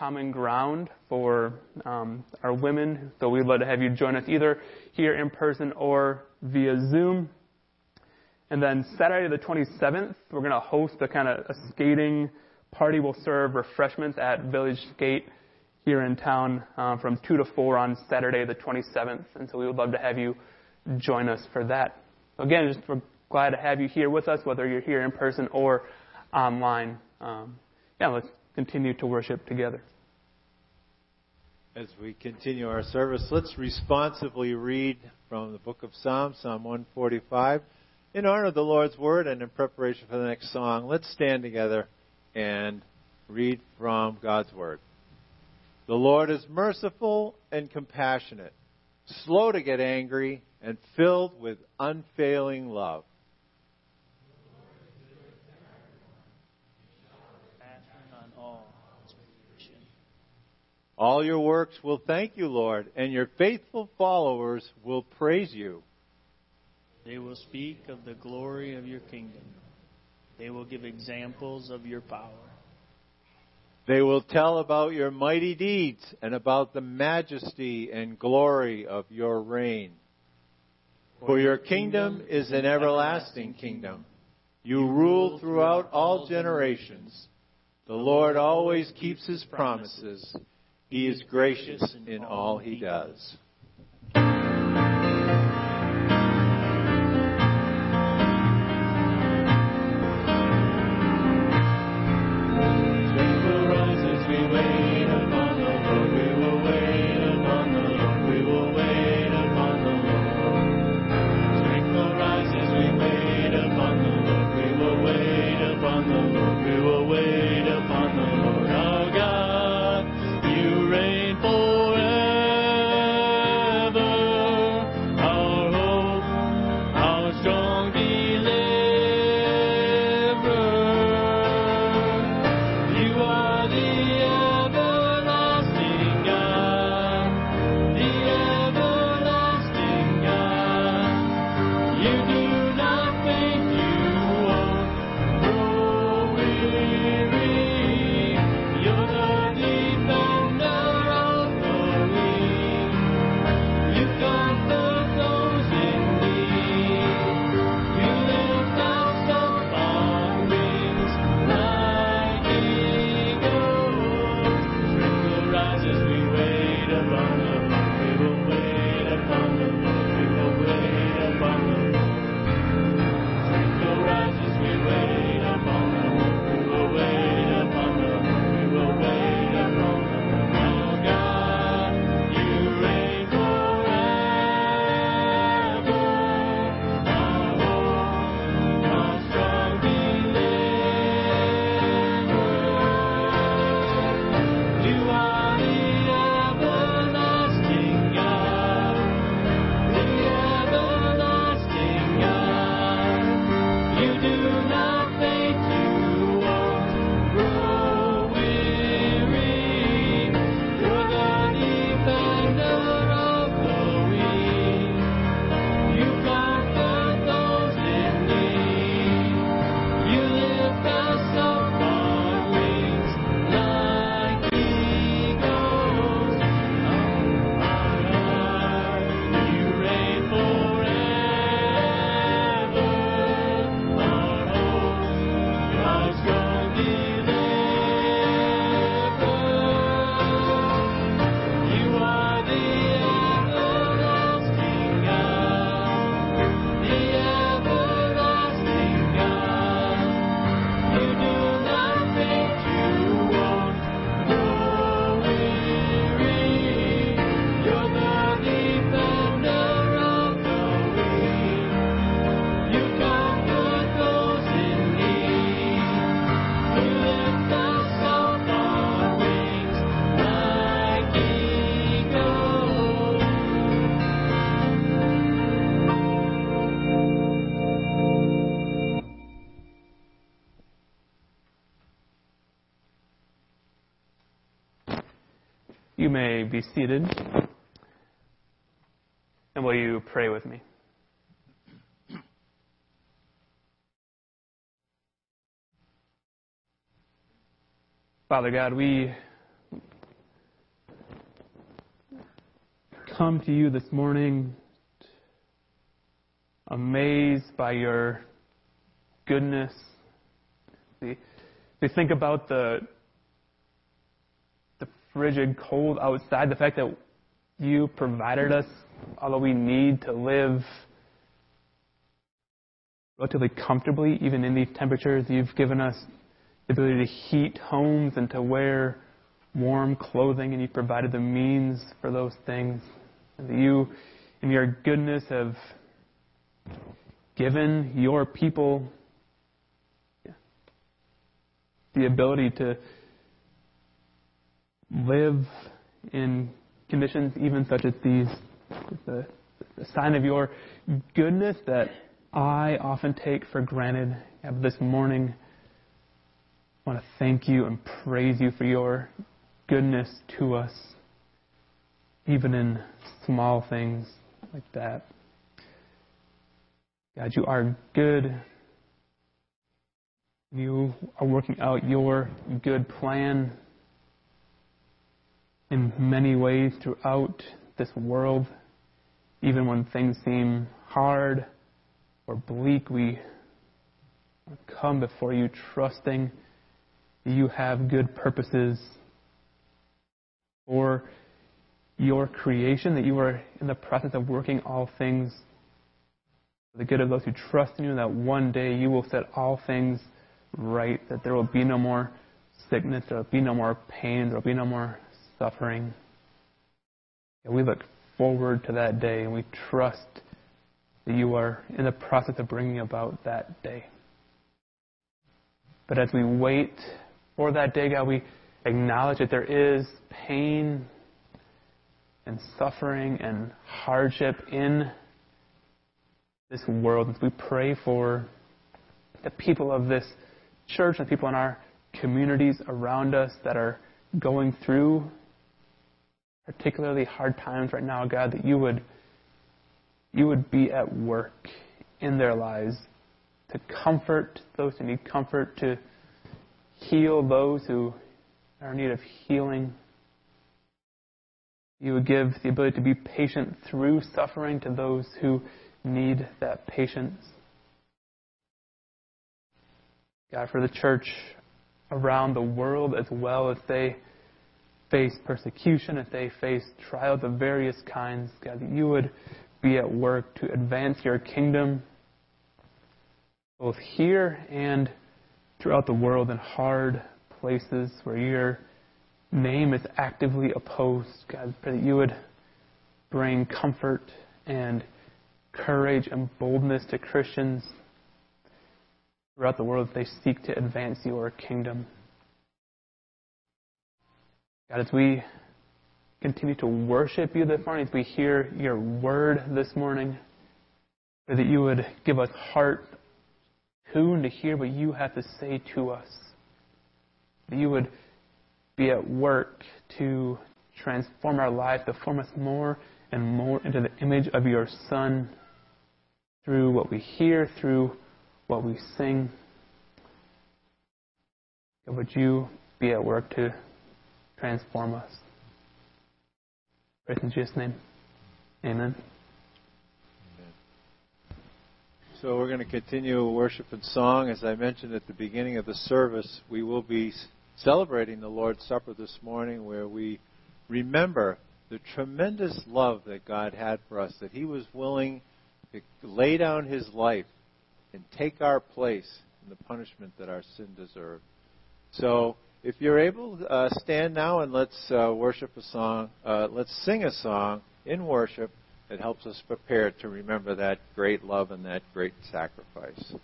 common ground for um, our women. So we'd love to have you join us either here in person or via Zoom. And then Saturday the 27th, we're going to host a kind of a skating party. We'll serve refreshments at Village Skate here in town uh, from 2 to 4 on Saturday the 27th. And so we would love to have you join us for that. Again, just we're glad to have you here with us, whether you're here in person or online. Um, yeah, let's continue to worship together. As we continue our service, let's responsively read from the book of Psalms, Psalm 145. In honor of the Lord's word and in preparation for the next song, let's stand together and read from God's word. The Lord is merciful and compassionate, slow to get angry, and filled with unfailing love. All your works will thank you, Lord, and your faithful followers will praise you. They will speak of the glory of your kingdom. They will give examples of your power. They will tell about your mighty deeds and about the majesty and glory of your reign. For your kingdom is an everlasting kingdom. You rule throughout all generations. The Lord always keeps his promises. He is gracious in all he does. You be seated? And will you pray with me? Father God, we come to you this morning amazed by your goodness. We, think about the frigid cold outside, the fact that you provided us all that we need to live relatively comfortably, even in these temperatures. You've given us the ability to heat homes and to wear warm clothing, and you provided the means for those things. You, in your goodness, have given your people the ability to live in conditions even such as these. It's a, sign of your goodness that I often take for granted. This morning, I want to thank you and praise you for your goodness to us, even in small things like that. God, you are good. You are working out your good plan in many ways throughout this world. Even when things seem hard or bleak, we come before you trusting you have good purposes for your creation, that you are in the process of working all things for the good of those who trust in you, that one day you will set all things right, that there will be no more sickness, there will be no more pain, there will be no more suffering. And we look forward to that day and we trust that you are in the process of bringing about that day. But as we wait for that day, God, we acknowledge that there is pain and suffering and hardship in this world. We pray for the people of this church and people in our communities around us that are going through particularly hard times right now, God, that you would you would be at work in their lives to comfort those who need comfort, to heal those who are in need of healing. You would give the ability to be patient through suffering to those who need that patience. God, for the church around the world as well as they face persecution, if they face trials of various kinds, God, that you would be at work to advance your kingdom both here and throughout the world in hard places where your name is actively opposed. God, pray that you would bring comfort and courage and boldness to Christians throughout the world as they seek to advance your kingdom. God, as we continue to worship you this morning, as we hear your word this morning, that you would give us heart tuned to hear what you have to say to us. That you would be at work to transform our lives, to form us more and more into the image of your Son through what we hear, through what we sing. And would you be at work to transform us? Praise in Jesus' name. Amen. So we're going to continue worship and song. As I mentioned at the beginning of the service, we will be celebrating the Lord's Supper this morning where we remember the tremendous love that God had for us, that He was willing to lay down His life and take our place in the punishment that our sin deserved. So if you're able, uh, stand now and let's uh, worship a song. Uh, let's sing a song in worship that helps us prepare to remember that great love and that great sacrifice.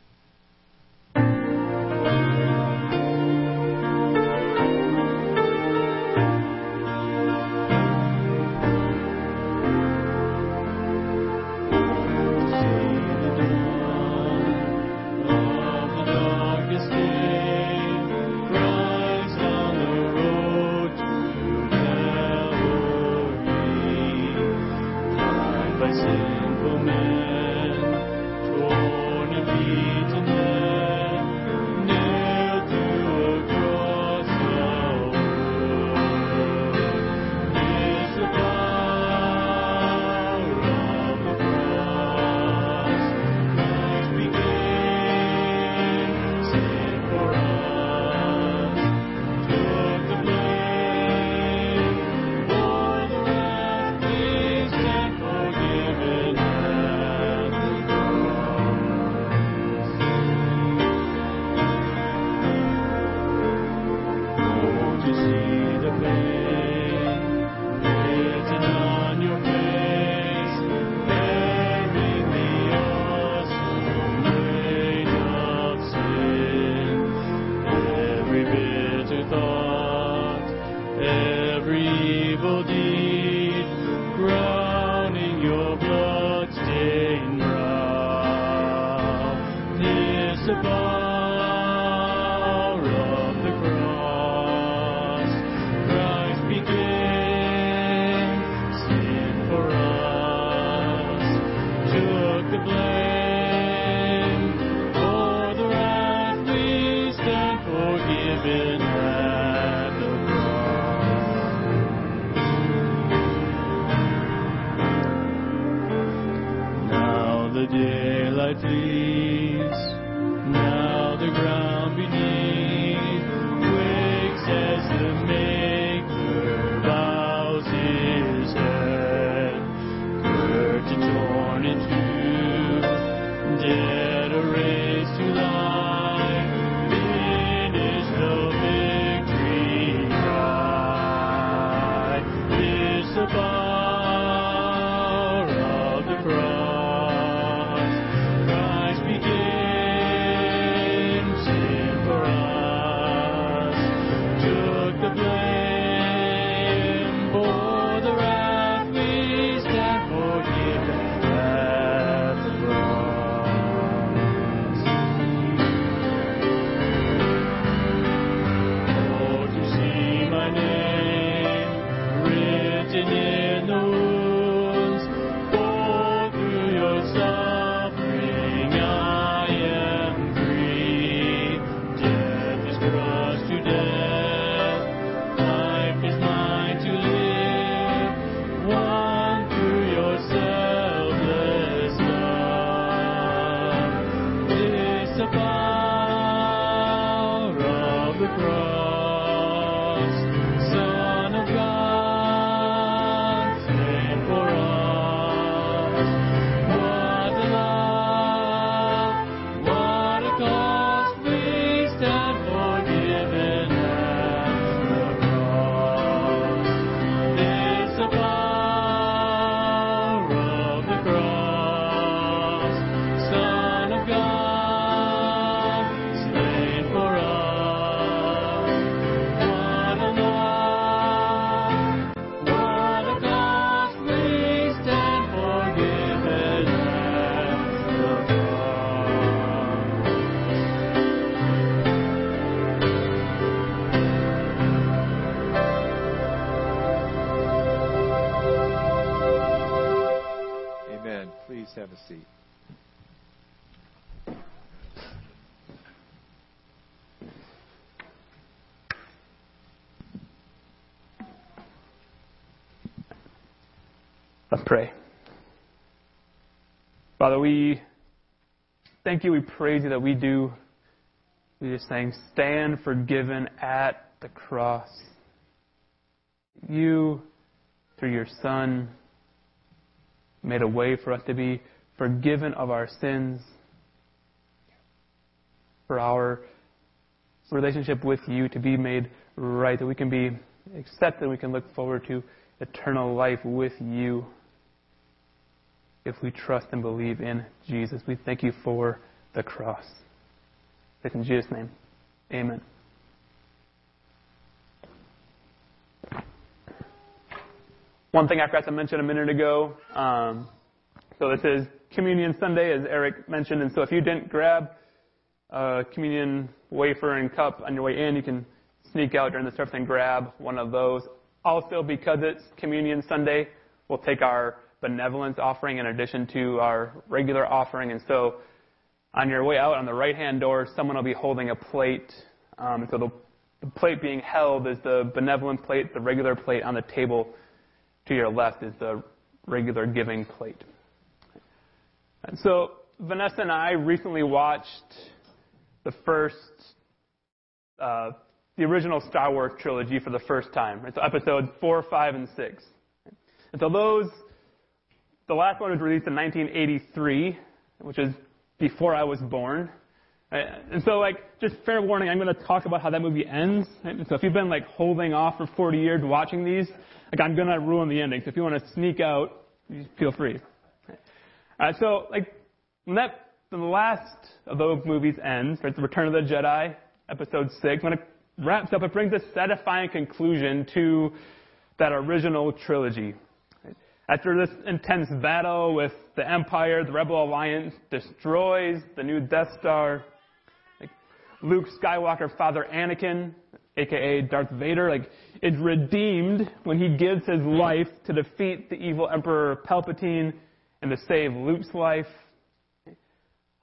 Pray. Father, we thank you, we praise you that we do. We just saying, stand forgiven at the cross. You, through your Son, made a way for us to be forgiven of our sins, for our relationship with you to be made right, that we can be accepted, we can look forward to eternal life with you if we trust and believe in Jesus. We thank you for the cross. It's in Jesus' name. Amen. One thing I forgot to mention a minute ago. Um, so this is Communion Sunday, as Eric mentioned, and so if you didn't grab a communion wafer and cup on your way in, you can sneak out during the service and grab one of those. Also, because it's Communion Sunday, we'll take our benevolence offering in addition to our regular offering, and so on your way out on the right hand door, someone will be holding a plate. Um, so the, the plate being held is the benevolent plate, the regular plate on the table to your left is the regular giving plate. And so Vanessa and I recently watched the first, uh, the original Star Wars trilogy for the first time. So episodes four, five, and six. And so those, the last one was released in 1983, which is before I was born. And so, like, just fair warning, I'm going to talk about how that movie ends. So if you've been like holding off for 40 years watching these, like I'm going to ruin the ending. So if you want to sneak out, feel free. Uh, so, like, when that the last of those movies ends, right, the Return of the Jedi, Episode six, when it wraps up, it brings a satisfying conclusion to that original trilogy. After this intense battle with the Empire, the Rebel Alliance destroys the new Death Star. Luke Skywalker, Father Anakin, aka Darth Vader, like is redeemed when he gives his life to defeat the evil Emperor Palpatine and to save Luke's life.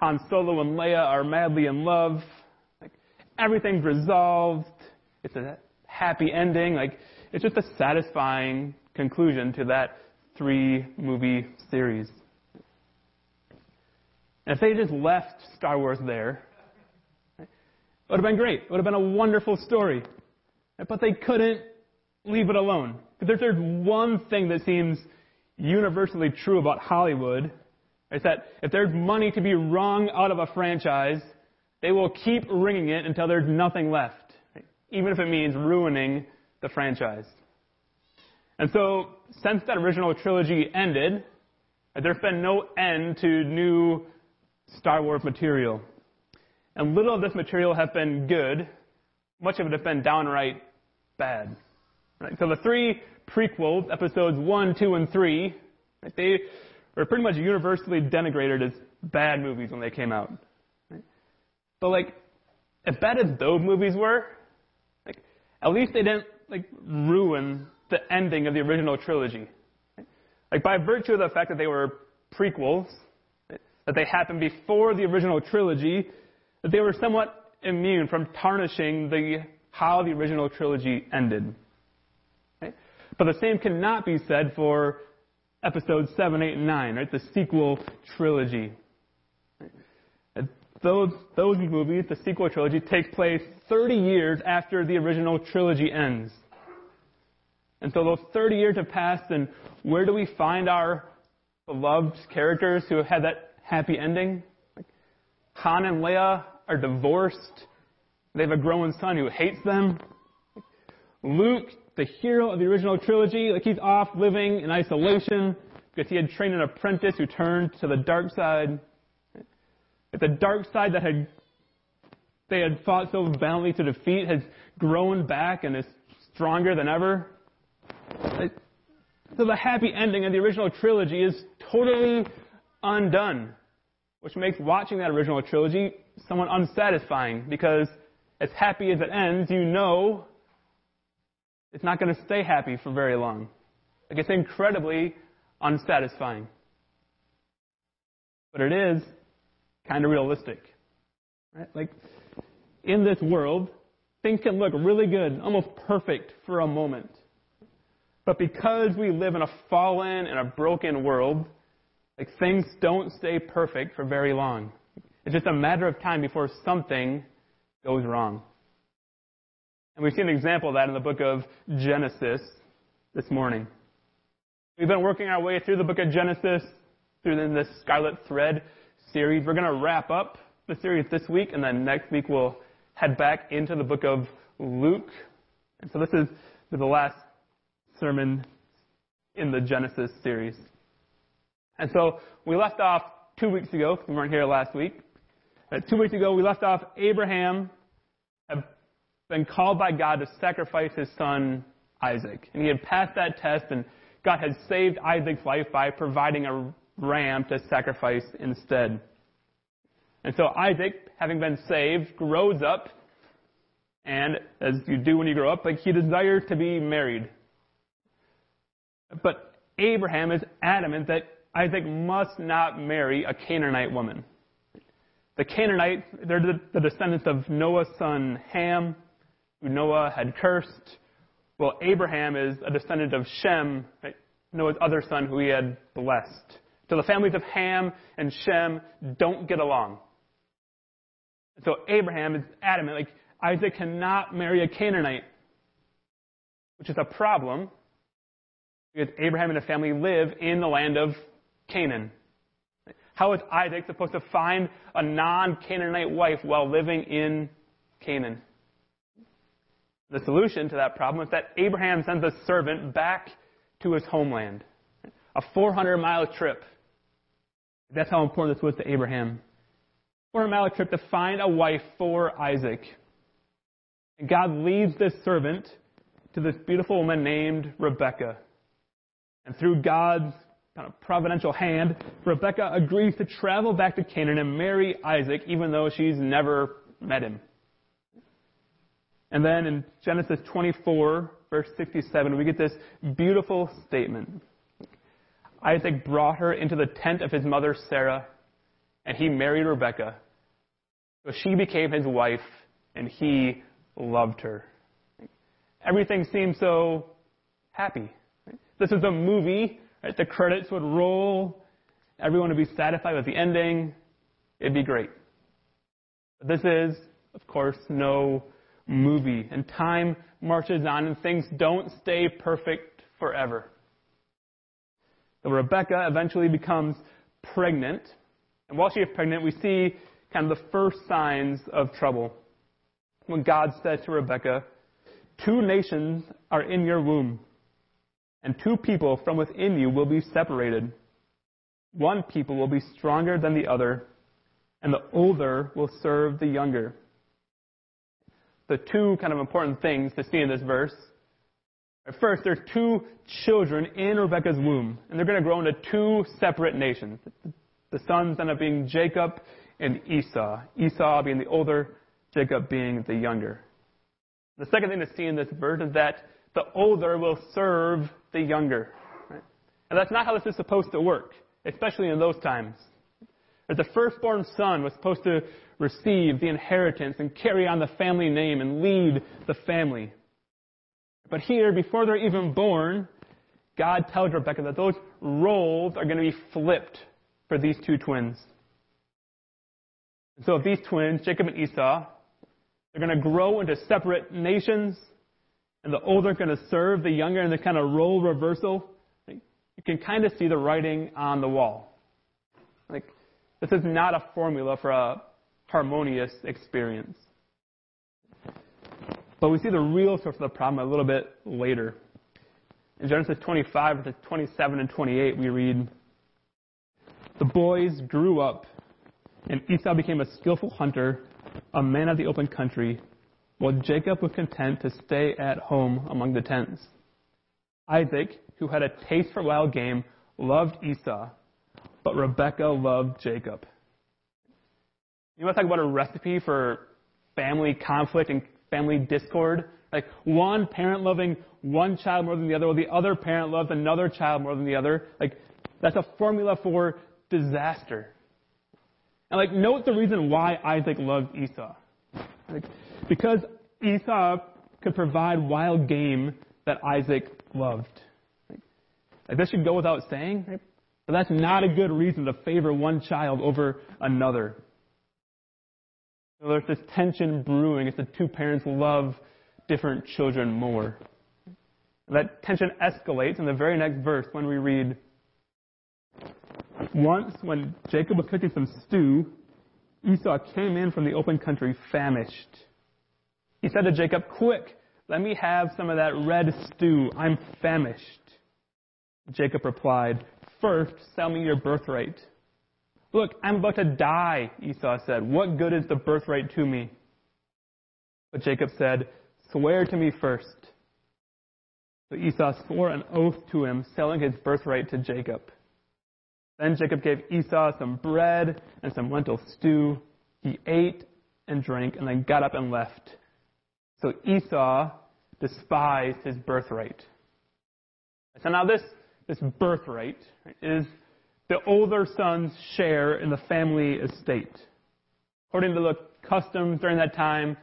Han Solo and Leia are madly in love. Like everything's resolved. It's a happy ending. Like it's just a satisfying conclusion to that three movie series. And if they just left Star Wars there, it would have been great. It would have been a wonderful story. But they couldn't leave it alone. Because there's one thing that seems universally true about Hollywood, is that if there's money to be wrung out of a franchise, they will keep wringing it until there's nothing left, even if it means ruining the franchise. And so, since that original trilogy ended, there's been no end to new Star Wars material. And little of this material has been good, much of it has been downright bad. Right? So the three prequels, episodes 1, 2, and 3, right, they were pretty much universally denigrated as bad movies when they came out. Right? But like, as bad as those movies were, like, at least they didn't like ruin the ending of the original trilogy. Like by virtue of the fact that they were prequels, that they happened before the original trilogy, that they were somewhat immune from tarnishing the how the original trilogy ended. But the same cannot be said for episodes 7, 8, and 9, right? The sequel trilogy. Those, those movies, the sequel trilogy, take place 30 years after the original trilogy ends. And so those 30 years have passed, and where do we find our beloved characters who have had that happy ending? Han and Leia are divorced. They have a growing son who hates them. Luke the hero of the original trilogy, like he's off living in isolation because he had trained an apprentice who turned to the dark side. the dark side that had they had fought so valiantly to defeat has grown back and is stronger than ever. So the happy ending of the original trilogy is totally undone, which makes watching that original trilogy somewhat unsatisfying because as happy as it ends, you know it's not going to stay happy for very long. Like it's incredibly unsatisfying. But it is kind of realistic. Right? Like in this world, things can look really good, almost perfect for a moment. But because we live in a fallen and a broken world, like things don't stay perfect for very long. It's just a matter of time before something goes wrong. And we've seen an example of that in the book of Genesis this morning. We've been working our way through the book of Genesis through this Scarlet Thread series. We're going to wrap up the series this week, and then next week we'll head back into the book of Luke. And so this is the last sermon in the Genesis series. And so we left off two weeks ago. We weren't here last week. Uh, two weeks ago, we left off Abraham had been called by God to sacrifice his son Isaac. And he had passed that test, and God had saved Isaac's life by providing a ram to sacrifice instead. And so Isaac, having been saved, grows up, and as you do when you grow up, like he desires to be married. But Abraham is adamant that Isaac must not marry a Canaanite woman. The Canaanites, they're the, descendants of Noah's son Ham, who Noah had cursed. Well, Abraham is a descendant of Shem. Noah's other son who he had blessed. So the families of Ham and Shem don't get along. So Abraham is adamant, like Isaac cannot marry a Canaanite, which is a problem Abraham and his family live in the land of Canaan. How is Isaac supposed to find a non-Canaanite wife while living in Canaan? The solution to that problem is that Abraham sends a servant back to his homeland. A 400 mile trip. That's how important this was to Abraham. 400 mile trip to find a wife for Isaac. And God leads this servant to this beautiful woman named Rebecca. And through God's kind of providential hand, Rebecca agrees to travel back to Canaan and marry Isaac, even though she's never met him. And then in Genesis 24, verse 67, we get this beautiful statement. Isaac brought her into the tent of his mother Sarah, and he married Rebekah. So she became his wife, and he loved her. Everything seemed so happy. This is a movie, right? The credits would roll. Everyone would be satisfied with the ending. it'd be great. But this is, of course, no movie. And time marches on and things don't stay perfect forever. So Rebecca eventually becomes pregnant. And while she is pregnant, we see kind of the first signs of trouble. When God says to Rebecca, Two nations are in your womb, and two people from within you will be separated. One people will be stronger than the other, and the older will serve the younger. The two kind of important things to see in this verse. First, there's two children in Rebecca's womb, and they're going to grow into two separate nations. The sons end up being Jacob and Esau. Esau being the older, Jacob being the younger. The second thing to see in this verse is that the older will serve the younger. Right? And that's not how this is supposed to work, especially in those times. The firstborn son was supposed to receive the inheritance and carry on the family name and lead the family. But here, before they're even born, God tells Rebecca that those roles are going to be flipped for these two twins. so if these twins, Jacob and Esau, they're going to grow into separate nations, and the older going to serve the younger in the kind of role reversal. You can kind of see the writing on the wall. Like, this is not a formula for a harmonious experience. But we see the real source of the problem a little bit later. In Genesis 25, verses 27 and 28, we read, The boys grew up, and Esau became a skillful hunter a man of the open country, while Jacob was content to stay at home among the tents. Isaac, who had a taste for wild game, loved Esau, but Rebekah loved Jacob. You want to talk about a recipe for family conflict and family discord? Like one parent loving one child more than the other, or the other parent loves another child more than the other. Like that's a formula for disaster. And like, note the reason why Isaac loved Esau. Like, because Esau could provide wild game that Isaac loved. Like, this should go without saying, right? but that's not a good reason to favor one child over another. So there's this tension brewing It's the two parents love different children more. That tension escalates in the very next verse when we read, once, when Jacob was cooking some stew, Esau came in from the open country famished. He said to Jacob, Quick, let me have some of that red stew. I'm famished. Jacob replied, First, sell me your birthright. Look, I'm about to die, Esau said. What good is the birthright to me? But Jacob said, Swear to me first. So Esau swore an oath to him, selling his birthright to Jacob. Then Jacob gave Esau some bread and some lentil stew. He ate and drank and then got up and left. So Esau despised his birthright. So now this, this birthright is the older son's share in the family estate. According to the customs during that time,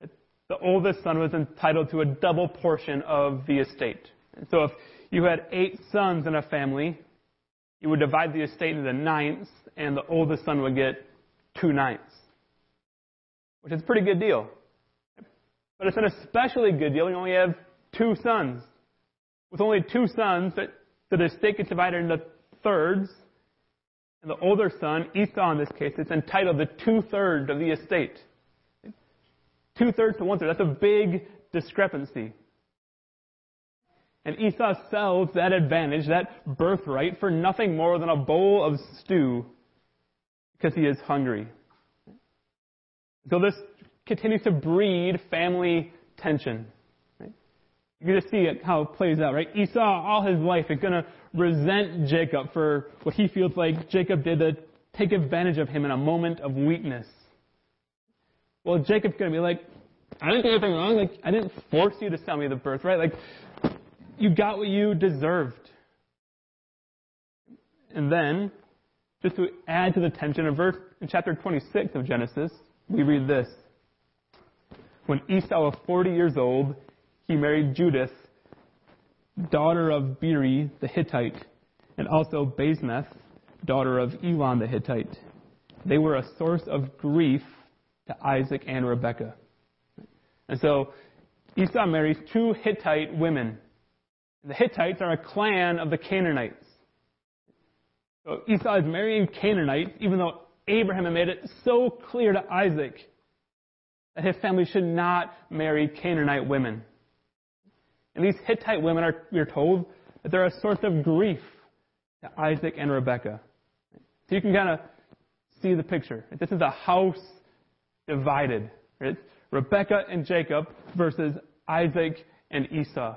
the oldest son was entitled to a double portion of the estate. And so if you had eight sons in a family, you would divide the estate into ninths, and the oldest son would get two ninths, which is a pretty good deal. But it's an especially good deal when you only have two sons. With only two sons, that the estate gets divided into thirds, and the older son, Esau in this case, is entitled to two thirds of the estate. Two thirds to one third. That's a big discrepancy. And Esau sells that advantage, that birthright, for nothing more than a bowl of stew because he is hungry. So this continues to breed family tension. Right? You can just see it, how it plays out, right? Esau, all his life, is going to resent Jacob for what he feels like Jacob did to take advantage of him in a moment of weakness. Well, Jacob's going to be like, I didn't do anything wrong. Like, I didn't force you to sell me the birthright. Like, you got what you deserved. And then, just to add to the tension, in verse in chapter 26 of Genesis, we read this. When Esau was 40 years old, he married Judith, daughter of Beeri the Hittite, and also Basemath, daughter of Elon the Hittite. they were a source of grief to Isaac and Rebekah. And so Esau marries two Hittite women. The Hittites are a clan of the Canaanites. So Esau is marrying Canaanites, even though Abraham had made it so clear to Isaac his family should not marry Canaanite women. And these Hittite women are, we're told, that they're a source of grief to Isaac and Rebekah. So you can kind of see the picture. This is a house divided. Right? Rebekah and Jacob versus Isaac and Esau.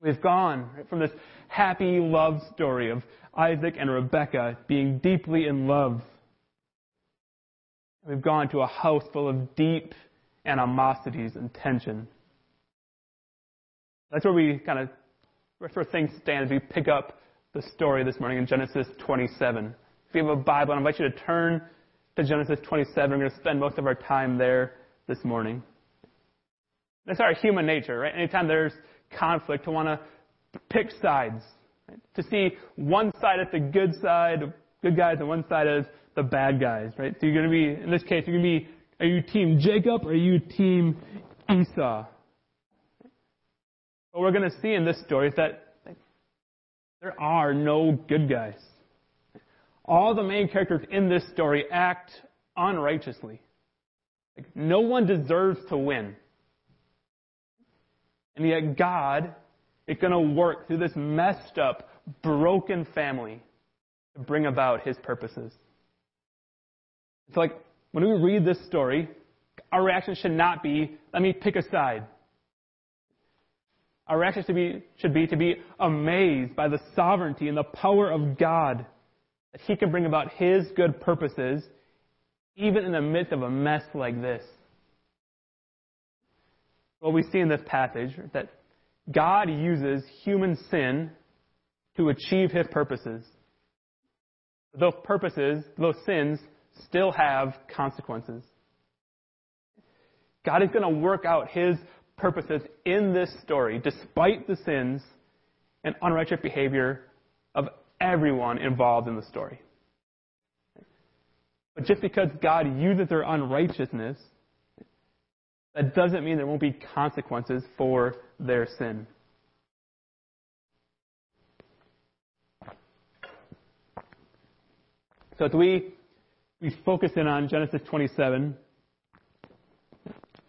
We've gone right, from this happy love story of Isaac and Rebekah being deeply in love. We've gone to a house full of deep animosities and tension. That's where we kind of, that's where things stand as we pick up the story this morning in Genesis 27. If you have a Bible, I invite you to turn to Genesis 27. We're going to spend most of our time there this morning. That's our human nature, right? Anytime there's conflict, to want to pick sides, right? to see one side as the good side, good guys, and one side as the bad guys, right? So you're going to be, in this case, you're going to be, are you team Jacob or are you team Esau? What we're going to see in this story is that there are no good guys. All the main characters in this story act unrighteously. Like, no one deserves to win. And yet God is going to work through this messed up, broken family to bring about his purposes. It's like when we read this story, our reaction should not be, let me pick a side. Our reaction should be, should be to be amazed by the sovereignty and the power of God that He can bring about His good purposes even in the midst of a mess like this. What we see in this passage that God uses human sin to achieve His purposes. Those purposes, those sins, still have consequences. God is going to work out His purposes in this story, despite the sins and unrighteous behavior of everyone involved in the story. But just because God uses their unrighteousness, that doesn't mean there won't be consequences for their sin. So as we, we focus in on Genesis 27,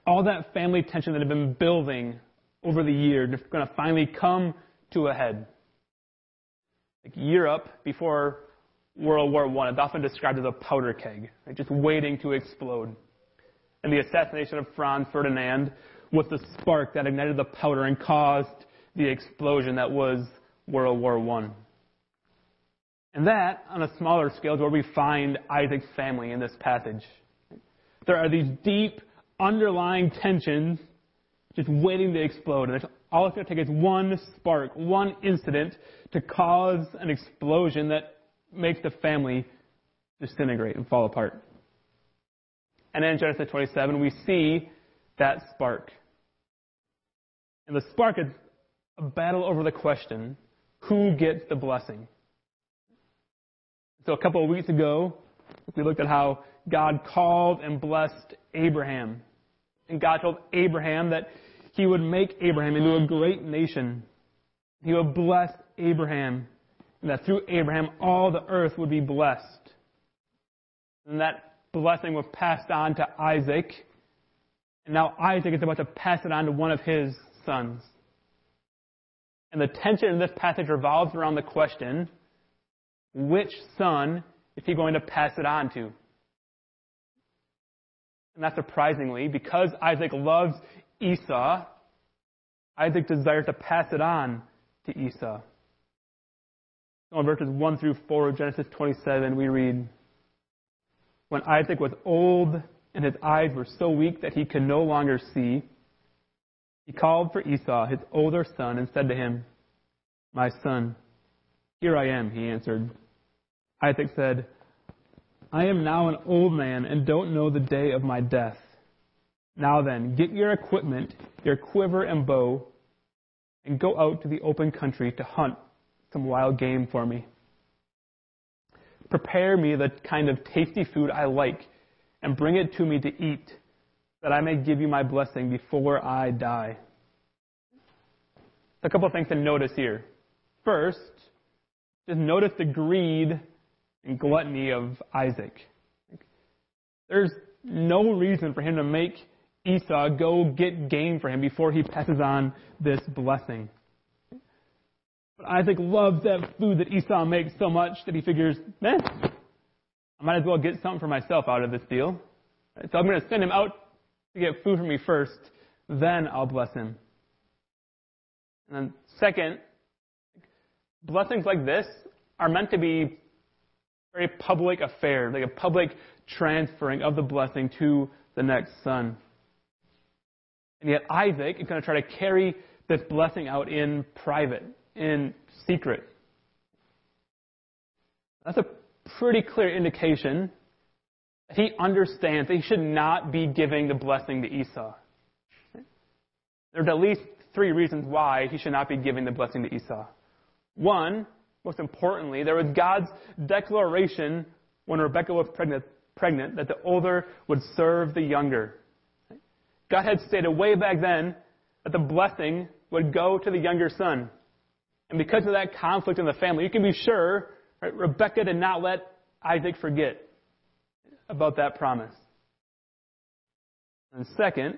all that family tension that had been building over the years is going to finally come to a head. Like Europe, before World War I, is often described as a powder keg, right, just waiting to explode. And the assassination of Franz Ferdinand was the spark that ignited the powder and caused the explosion that was World War I. And that, on a smaller scale, is where we find Isaac's family in this passage. There are these deep underlying tensions just waiting to explode. And all it's going to take is one spark, one incident to cause an explosion that makes the family disintegrate and fall apart. And in Genesis 27, we see that spark. And the spark is a battle over the question who gets the blessing? So a couple of weeks ago, we looked at how God called and blessed Abraham. And God told Abraham that he would make Abraham into a great nation. He would bless Abraham. And that through Abraham, all the earth would be blessed. And that blessing was passed on to Isaac. And now Isaac is about to pass it on to one of his sons. And the tension in this passage revolves around the question which son is he going to pass it on to? And not surprisingly, because Isaac loves Esau, Isaac desires to pass it on to Esau. So in verses 1 through 4 of Genesis 27, we read When Isaac was old and his eyes were so weak that he could no longer see, he called for Esau, his older son, and said to him, My son, here I am, he answered. Isaac said, I am now an old man and don't know the day of my death. Now then, get your equipment, your quiver and bow, and go out to the open country to hunt some wild game for me. Prepare me the kind of tasty food I like, and bring it to me to eat, that I may give you my blessing before I die. A couple of things to notice here. First, just notice the greed and gluttony of Isaac. There's no reason for him to make Esau go get game for him before he passes on this blessing. But Isaac loves that food that Esau makes so much that he figures, man, I might as well get something for myself out of this deal. So I'm going to send him out to get food for me first, then I'll bless him. And then second, blessings like this are meant to be very public affair, like a public transferring of the blessing to the next son. And yet Isaac is going to try to carry this blessing out in private, in secret. That's a pretty clear indication that he understands that he should not be giving the blessing to Esau. There's at least three reasons why he should not be giving the blessing to Esau. One, most importantly, there was God's declaration when Rebecca was pregnant, pregnant that the older would serve the younger. God had stated way back then that the blessing would go to the younger son. And because of that conflict in the family, you can be sure right, Rebekah did not let Isaac forget about that promise. And second,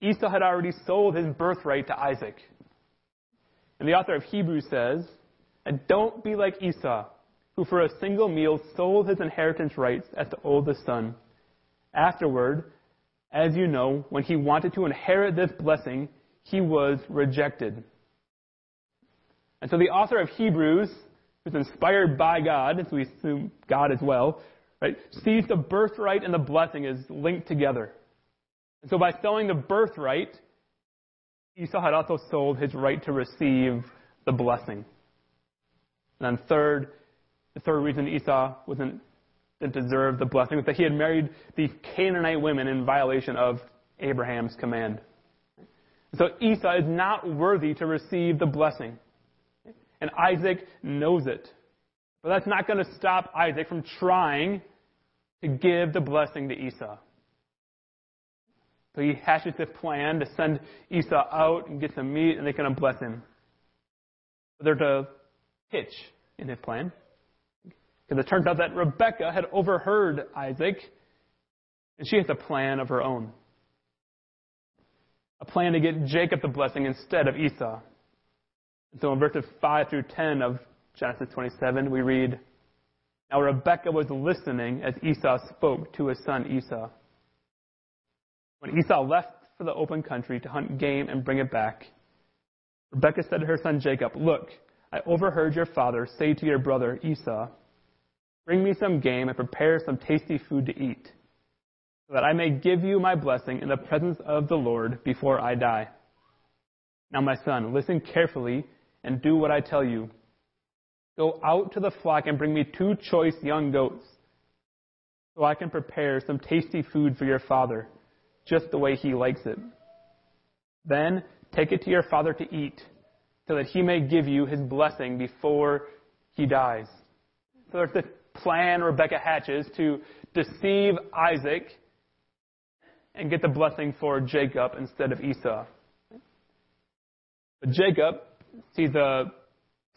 Esau had already sold his birthright to Isaac. And the author of Hebrews says, and don't be like Esau, who for a single meal sold his inheritance rights as the oldest son. Afterward, as you know, when he wanted to inherit this blessing, he was rejected. And so the author of Hebrews, who's inspired by God, as we assume God as well, right, sees the birthright and the blessing as linked together. And so by selling the birthright, Esau had also sold his right to receive the blessing. And then third, the third reason Esau wasn't didn't deserve the blessing was that he had married these Canaanite women in violation of Abraham's command. So Esau is not worthy to receive the blessing. And Isaac knows it. But that's not going to stop Isaac from trying to give the blessing to Esau. So he hatches this plan to send Esau out and get some meat, and they can bless him. But there's a hitch in his plan. Because it turned out that Rebecca had overheard Isaac, and she has a plan of her own. A plan to get Jacob the blessing instead of Esau. And so in verses 5 through 10 of Genesis 27, we read, Now Rebekah was listening as Esau spoke to his son Esau. When Esau left for the open country to hunt game and bring it back, Rebekah said to her son Jacob, Look, I overheard your father say to your brother Esau, Bring me some game and prepare some tasty food to eat, so that I may give you my blessing in the presence of the Lord before I die. Now, my son, listen carefully and do what I tell you. Go out to the flock and bring me two choice young goats, so I can prepare some tasty food for your father, just the way he likes it. Then take it to your father to eat so that he may give you his blessing before he dies. So there's the plan Rebecca hatches to deceive Isaac and get the blessing for Jacob instead of Esau. But Jacob sees a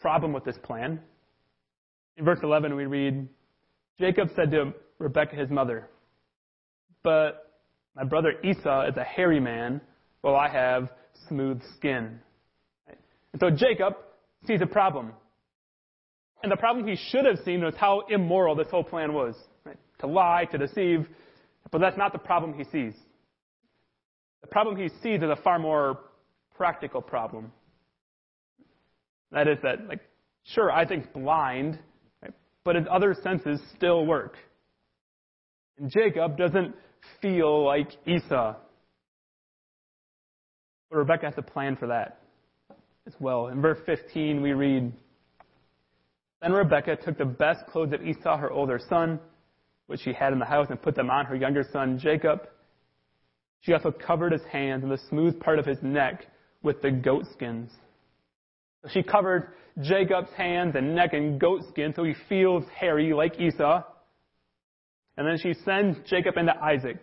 problem with this plan. In verse 11, we read Jacob said to Rebekah, his mother, But my brother Esau is a hairy man, while I have smooth skin. And so Jacob sees a problem. And the problem he should have seen was how immoral this whole plan was. Right? To lie, to deceive. But that's not the problem he sees. The problem he sees is a far more practical problem. That is that, like, sure, Isaac's blind, right? but his other senses still work. And Jacob doesn't feel like Esau. But Rebecca has a plan for that as well. In verse 15, we read Then Rebekah took the best clothes of Esau, her older son, which she had in the house, and put them on her younger son Jacob. She also covered his hands and the smooth part of his neck with the goat skins. So She covered Jacob's hands and neck in goat skin so he feels hairy like Esau. And then she sends Jacob into Isaac,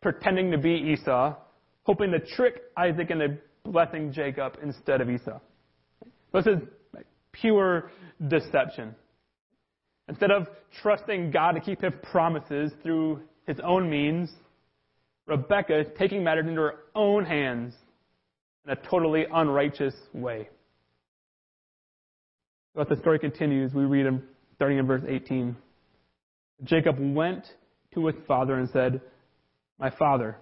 pretending to be Esau, hoping to trick Isaac into blessing Jacob instead of Esau. This is pure deception. Instead of trusting God to keep his promises through his own means, Rebecca is taking matters into her own hands in a totally unrighteous way. But the story continues. We read in, starting in verse 18. Jacob went to his father and said, My father.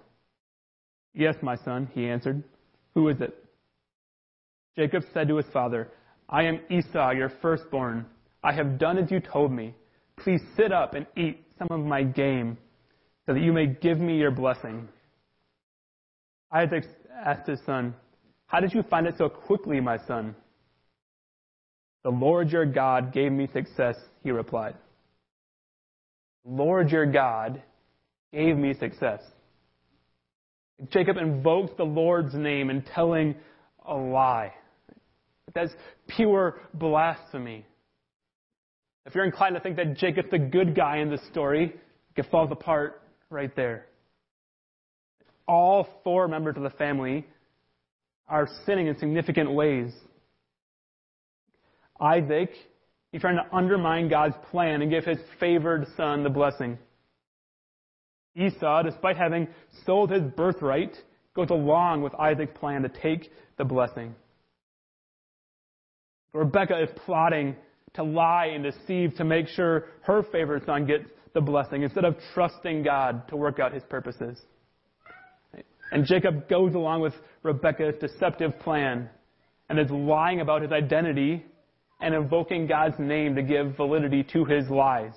Yes, my son, he answered. Who is it? Jacob said to his father, I am Esau, your firstborn. I have done as you told me. Please sit up and eat some of my game, so that you may give me your blessing. Isaac asked his son, How did you find it so quickly, my son? The Lord your God gave me success, he replied. Lord your God gave me success. Jacob invokes the Lord's name in telling a lie. That's pure blasphemy. If you're inclined to think that Jacob's the good guy in this story, it falls apart right there. All four members of the family are sinning in significant ways. Isaac, he's trying to undermine God's plan and give his favored son the blessing. Esau, despite having sold his birthright, goes along with Isaac's plan to take the blessing. Rebecca is plotting to lie and deceive to make sure her favorite son gets the blessing instead of trusting God to work out his purposes. And Jacob goes along with Rebecca's deceptive plan and is lying about his identity and invoking God's name to give validity to his lies.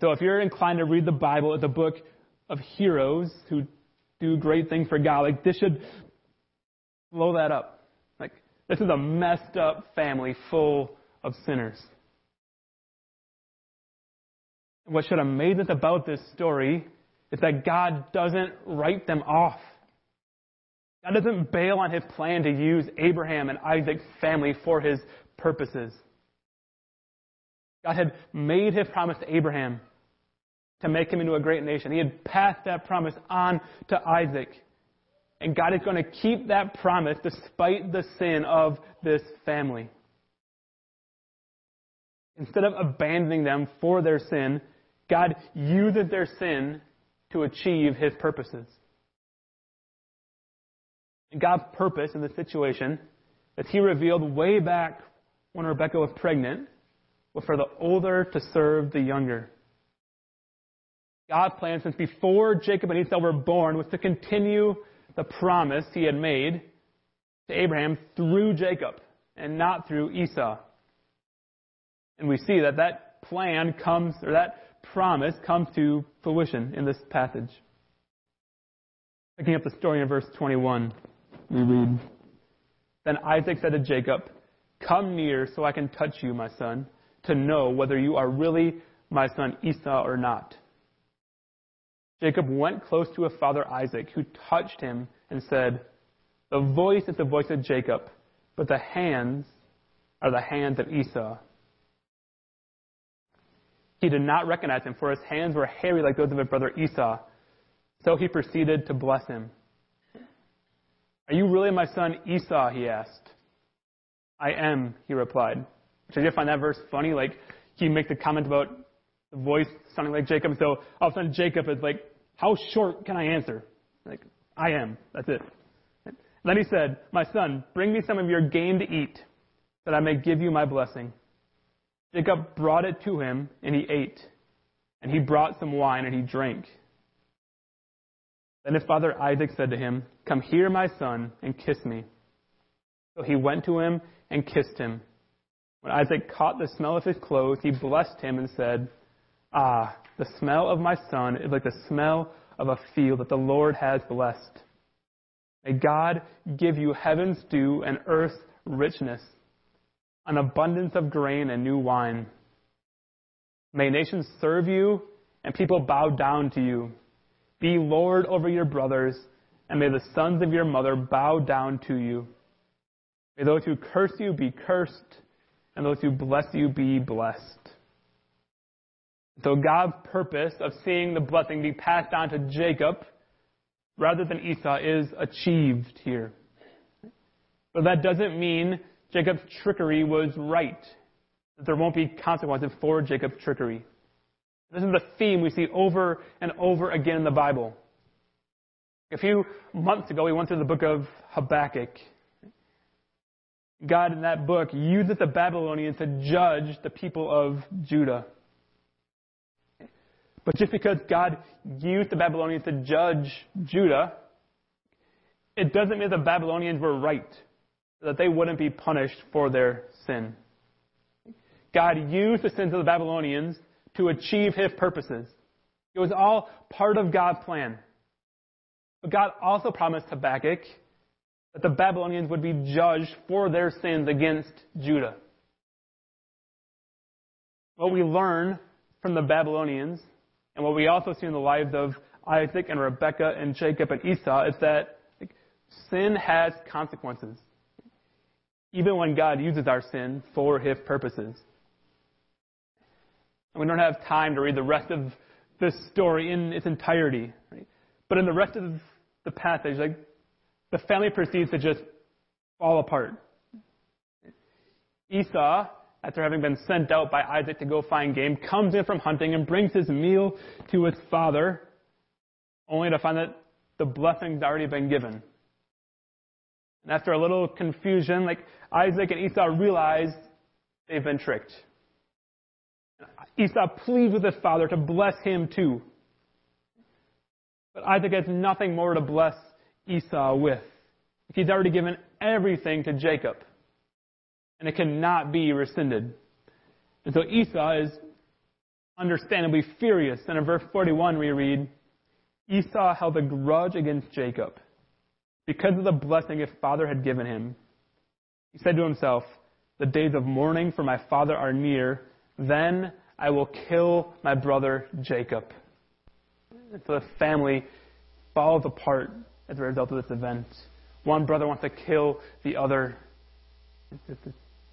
So if you're inclined to read the Bible a book of heroes who do great things for God, like this should blow that up. Like this is a messed up family full of sinners. what should amaze us about this story is that God doesn't write them off. God doesn't bail on his plan to use Abraham and Isaac's family for his purposes. God had made his promise to Abraham to make him into a great nation. He had passed that promise on to Isaac. And God is going to keep that promise despite the sin of this family. Instead of abandoning them for their sin, God uses their sin to achieve his purposes. And God's purpose in this situation, that he revealed way back when Rebecca was pregnant, was for the older to serve the younger. God's plan since before Jacob and Esau were born was to continue the promise he had made to Abraham through Jacob and not through Esau. And we see that that plan comes, or that promise comes to fruition in this passage. Picking up the story in verse 21, we read, Then Isaac said to Jacob, Come near so I can touch you, my son, to know whether you are really my son Esau or not. Jacob went close to his father Isaac, who touched him and said, The voice is the voice of Jacob, but the hands are the hands of Esau. He did not recognize him, for his hands were hairy like those of his brother Esau. So he proceeded to bless him. Are you really my son Esau? he asked. I am, he replied. Did you find that verse funny? Like, he makes a comment about the voice sounding like Jacob. So all of a sudden Jacob is like, how short can I answer? Like, I am. That's it. And then he said, My son, bring me some of your game to eat, that I may give you my blessing. Jacob brought it to him, and he ate. And he brought some wine, and he drank. Then his father Isaac said to him, Come here, my son, and kiss me. So he went to him and kissed him. When Isaac caught the smell of his clothes, he blessed him and said, Ah, the smell of my son is like the smell of a field that the Lord has blessed. May God give you heaven's dew and earth's richness, an abundance of grain and new wine. May nations serve you and people bow down to you. Be Lord over your brothers, and may the sons of your mother bow down to you. May those who curse you be cursed, and those who bless you be blessed. So God's purpose of seeing the blessing be passed on to Jacob rather than Esau is achieved here. But that doesn't mean Jacob's trickery was right. That there won't be consequences for Jacob's trickery. This is the theme we see over and over again in the Bible. A few months ago, we went through the book of Habakkuk. God in that book uses the Babylonians to judge the people of Judah. But just because God used the Babylonians to judge Judah, it doesn't mean the Babylonians were right, that they wouldn't be punished for their sin. God used the sins of the Babylonians to achieve his purposes. It was all part of God's plan. But God also promised Habakkuk that the Babylonians would be judged for their sins against Judah. What we learn from the Babylonians, and what we also see in the lives of Isaac and Rebekah and Jacob and Esau, is that sin has consequences. Even when God uses our sin for his purposes. And we don't have time to read the rest of this story in its entirety. Right? But in the rest of the passage, like the family proceeds to just fall apart. Esau, after having been sent out by Isaac to go find game, comes in from hunting and brings his meal to his father, only to find that the blessing's already been given. And after a little confusion, like Isaac and Esau realize they've been tricked. Esau pleads with his father to bless him too. But Isaac has nothing more to bless Esau with. He's already given everything to Jacob. And it cannot be rescinded. And so Esau is understandably furious. And in verse 41 we read, Esau held a grudge against Jacob because of the blessing his father had given him. He said to himself, The days of mourning for my father are near. Then I will kill my brother Jacob. And so the family falls apart as a result of this event. One brother wants to kill the other.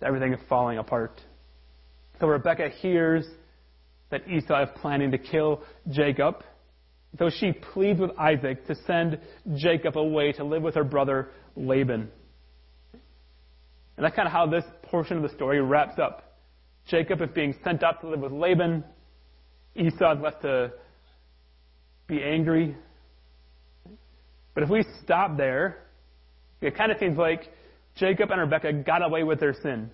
Everything is falling apart. So Rebecca hears that Esau is planning to kill Jacob. So she pleads with Isaac to send Jacob away to live with her brother Laban. And that's kind of how this portion of the story wraps up. Jacob is being sent out to live with Laban. Esau is left to be angry. But if we stop there, it kind of seems like Jacob and Rebekah got away with their sin.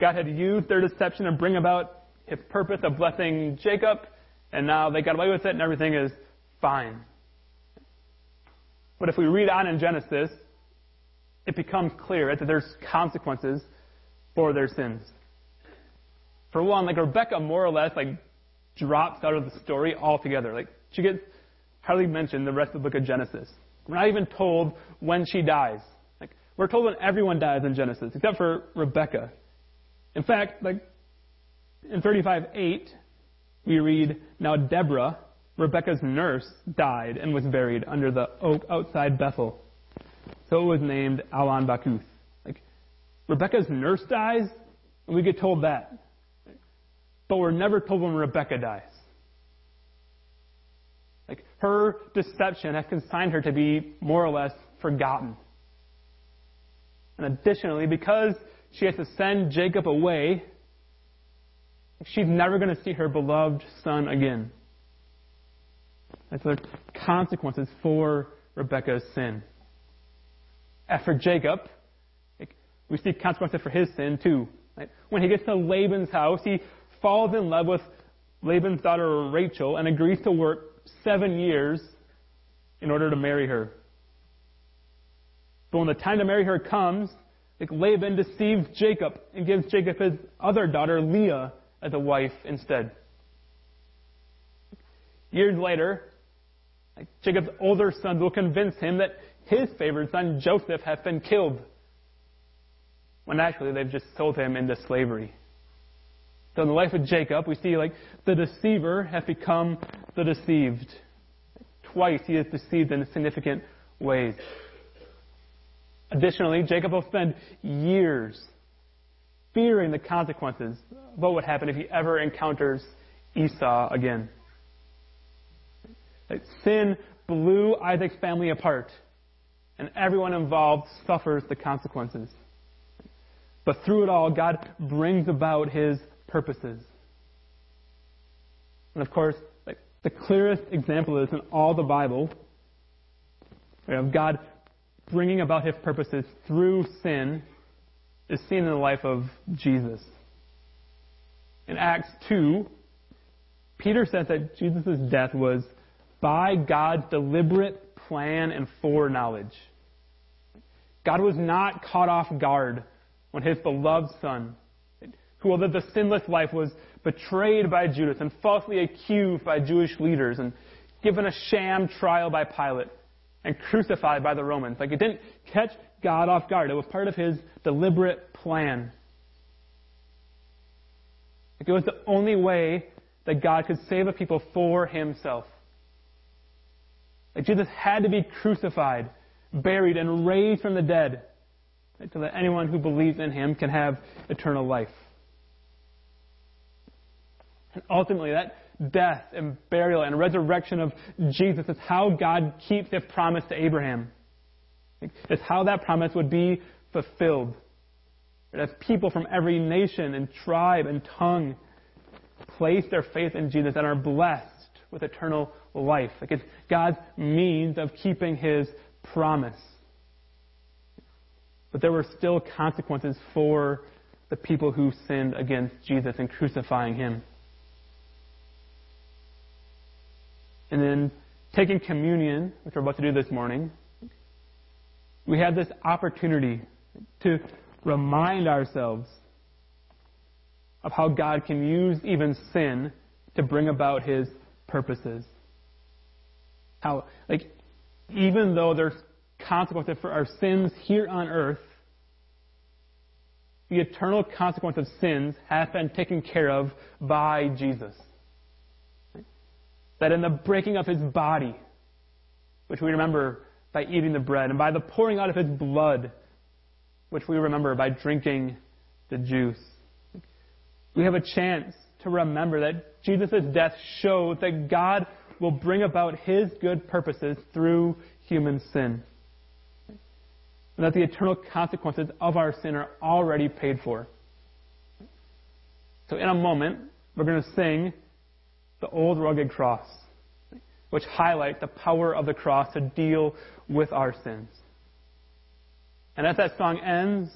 God had used their deception to bring about his purpose of blessing Jacob, and now they got away with it and everything is fine. But if we read on in Genesis, it becomes clear that there's consequences for their sins. For one, like Rebecca more or less like drops out of the story altogether. Like she gets hardly mentioned the rest of the book of Genesis. We're not even told when she dies. Like we're told when everyone dies in Genesis, except for Rebecca. In fact, like in 35:8, we read, "Now Deborah, Rebecca's nurse, died and was buried under the oak outside Bethel. So it was named Allon Bachuth." Like Rebecca's nurse dies, and we get told that. But we're never told when Rebecca dies. Her deception has consigned her to be more or less forgotten. And additionally, because she has to send Jacob away, she's never going to see her beloved son again. That's the consequences for Rebecca's sin. As for Jacob, we see consequences for his sin too. When he gets to Laban's house, he falls in love with Laban's daughter Rachel and agrees to work seven years in order to marry her. But when the time to marry her comes, Laban deceives Jacob and gives Jacob his other daughter, Leah, as a wife instead. Years later, Jacob's older sons will convince him that his favorite son, Joseph, has been killed. When actually they've just sold him into slavery. So in the life of Jacob, we see like the deceiver has become the deceived. Twice he is deceived in significant ways. Additionally, Jacob will spend years fearing the consequences of what would happen if he ever encounters Esau again. Sin blew Isaac's family apart, and everyone involved suffers the consequences. But through it all, God brings about his purposes. And of course, like, the clearest example of this in all the Bible, have God bringing about his purposes through sin, is seen in the life of Jesus. In Acts 2, Peter says that Jesus' death was by God's deliberate plan and foreknowledge. God was not caught off guard when his beloved son, who a sinless life, was betrayed by Judas and falsely accused by Jewish leaders and given a sham trial by Pilate and crucified by the Romans. Like it didn't catch God off guard. It was part of his deliberate plan. Like it was the only way that God could save a people for himself. Like Jesus had to be crucified, buried, and raised from the dead so that anyone who believes in him can have eternal life. And ultimately, that death and burial and resurrection of Jesus is how God keeps his promise to Abraham. It's how that promise would be fulfilled. As people from every nation and tribe and tongue place their faith in Jesus and are blessed with eternal life. Like it's God's means of keeping his promise. But there were still consequences for the people who sinned against Jesus and crucifying him. And then taking communion, which we're about to do this morning, we have this opportunity to remind ourselves of how God can use even sin to bring about his purposes. How, like, even though there's consequences for our sins here on earth, the eternal consequence of sins has been taken care of by Jesus. That in the breaking of his body, which we remember by eating the bread, and by the pouring out of his blood, which we remember by drinking the juice, we have a chance to remember that Jesus' death showed that God will bring about his good purposes through human sin. And that the eternal consequences of our sin are already paid for. So in a moment, we're going to sing the old rugged cross, which highlight the power of the cross to deal with our sins. And as that song ends,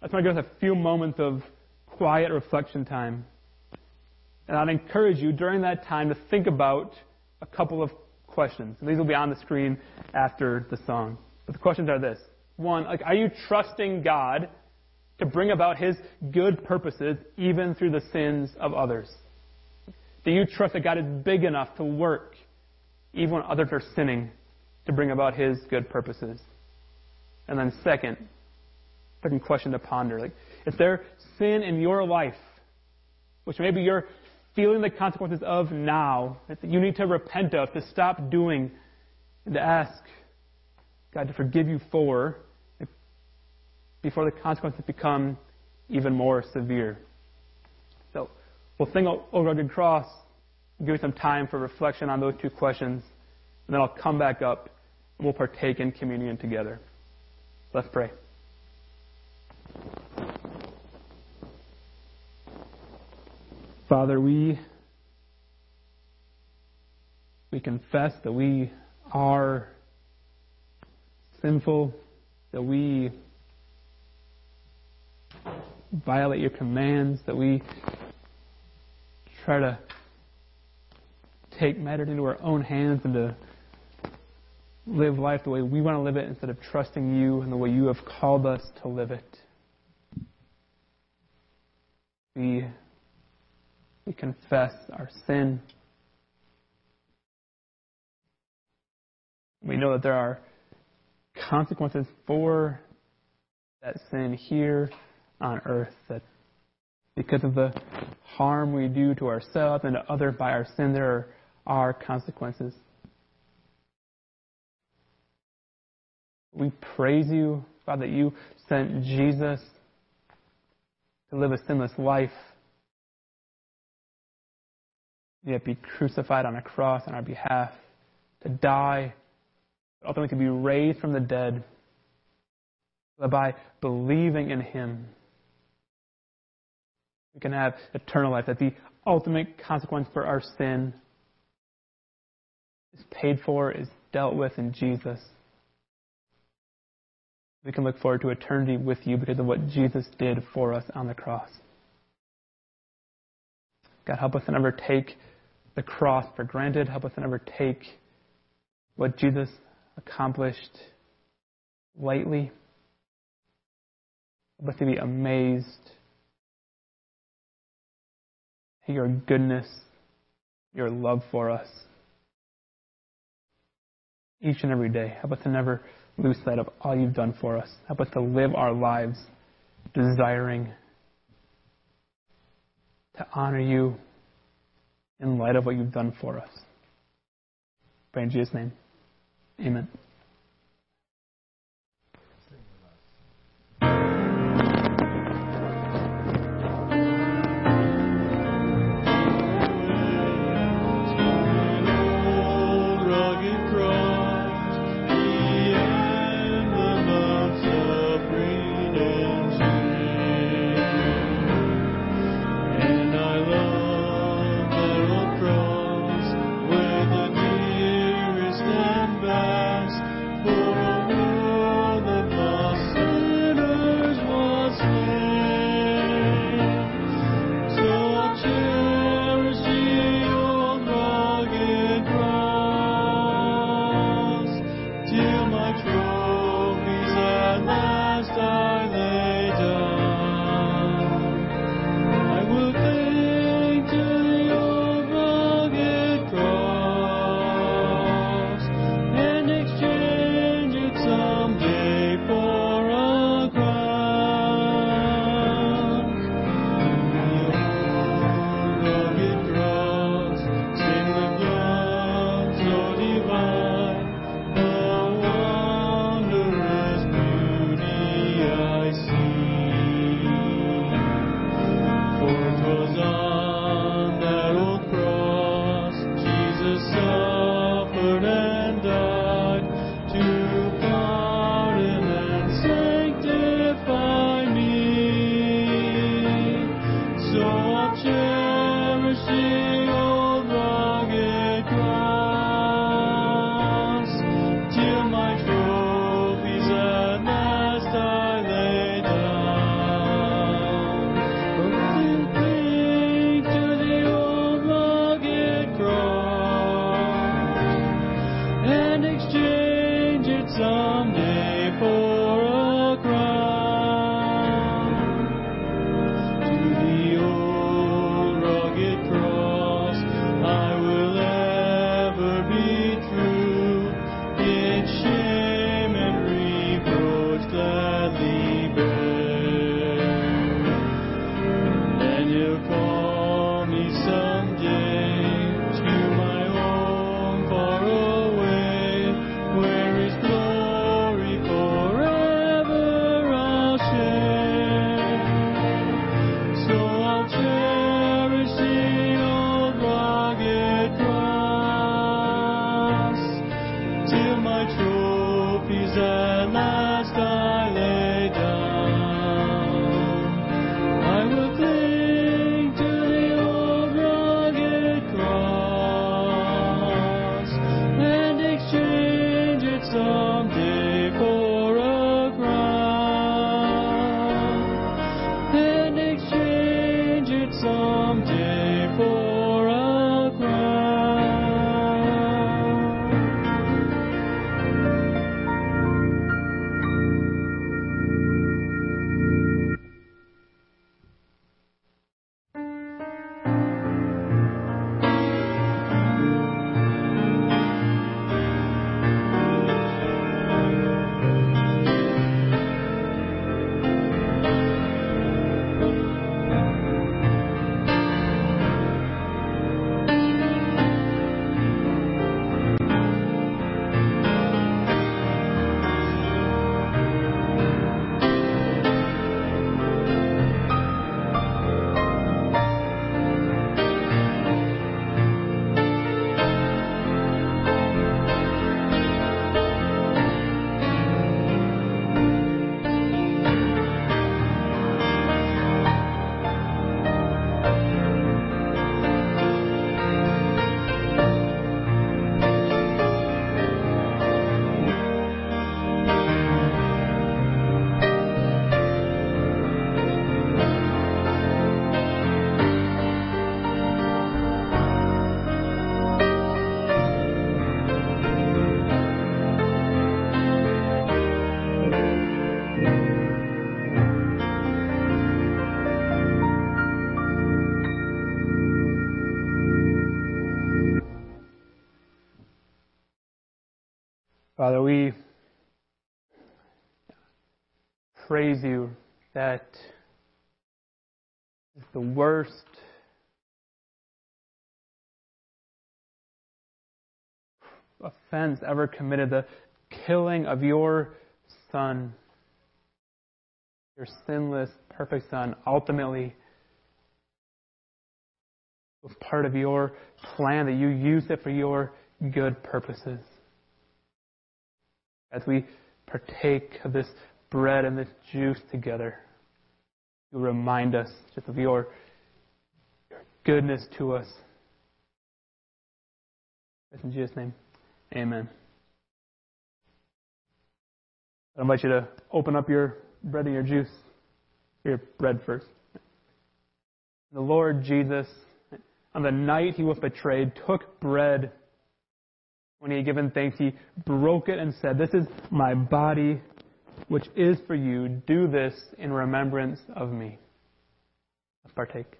I just want to give us a few moments of quiet reflection time. And I'd encourage you during that time to think about a couple of questions. And these will be on the screen after the song. But the questions are this. One, like, are you trusting God to bring about His good purposes even through the sins of others? Do you trust that God is big enough to work even when others are sinning to bring about His good purposes? And then second, second question to ponder. Like, is there sin in your life, which maybe you're feeling the consequences of now, that you need to repent of, to stop doing, and to ask God to forgive you for before the consequences become even more severe. So we'll sing old rugged cross, give you some time for reflection on those two questions, and then I'll come back up and we'll partake in communion together. Let's pray. Father, we we confess that we are sinful, that we violate your commands, that we try to take matters into our own hands and to live life the way we want to live it instead of trusting you and the way you have called us to live it. We, we confess our sin. We know that there are consequences for that sin here on earth, that because of the harm we do to ourselves and to others by our sin, there are consequences. We praise you, God, that you sent Jesus to live a sinless life, yet be crucified on a cross on our behalf, to die, ultimately to be raised from the dead, that by believing in him, we can have eternal life, that the ultimate consequence for our sin is paid for, is dealt with in Jesus. We can look forward to eternity with you because of what Jesus did for us on the cross. God, help us to never take the cross for granted. Help us to never take what Jesus accomplished lightly. Help us to be amazed your goodness, your love for us. Each and every day. Help us to never lose sight of all you've done for us. Help us to live our lives desiring to honor you in light of what you've done for us. Pray in Jesus' name. Amen. Father, we praise you that the worst offense ever committed, the killing of your Son, your sinless, perfect Son, ultimately was part of your plan, that you used it for your good purposes. As we partake of this bread and this juice together, you remind us just of your, your goodness to us. In Jesus' name, amen. I invite you to open up your bread and your juice, your bread first. The Lord Jesus, on the night he was betrayed, took bread. When he had given thanks, he broke it and said, This is my body, which is for you. Do this in remembrance of me. Let's partake.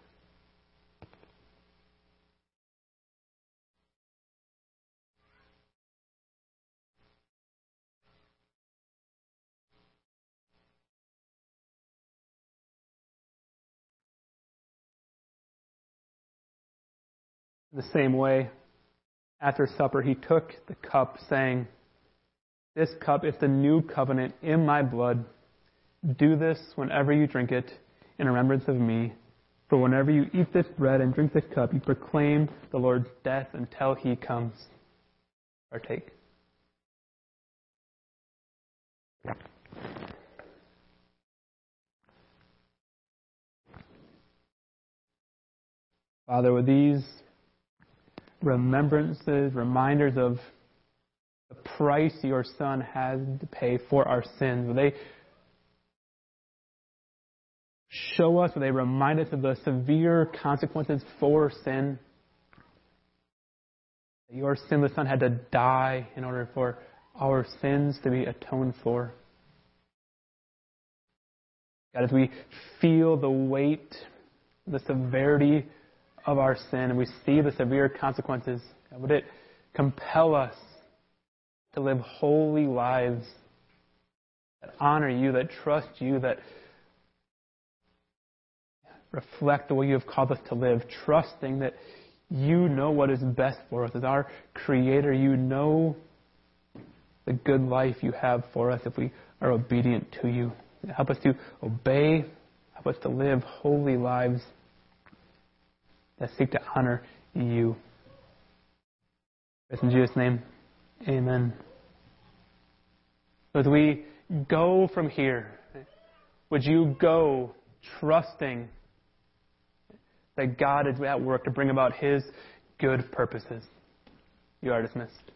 The same way, after supper, he took the cup, saying, This cup is the new covenant in my blood. Do this whenever you drink it in remembrance of me. For whenever you eat this bread and drink this cup, you proclaim the Lord's death until he comes. Partake. Father, with these remembrances, reminders of the price your Son had to pay for our sins. They show us, they remind us of the severe consequences for sin? Your sinless Son had to die in order for our sins to be atoned for. God, as we feel the weight, the severity of our sin and we see the severe consequences, would it compel us to live holy lives that honor you, that trust you, that reflect the way you have called us to live, trusting that you know what is best for us. As our Creator, you know the good life you have for us if we are obedient to you. Help us to obey, help us to live holy lives that seek to honor you. In Jesus' name, amen. As we go from here, would you go trusting that God is at work to bring about His good purposes? You are dismissed.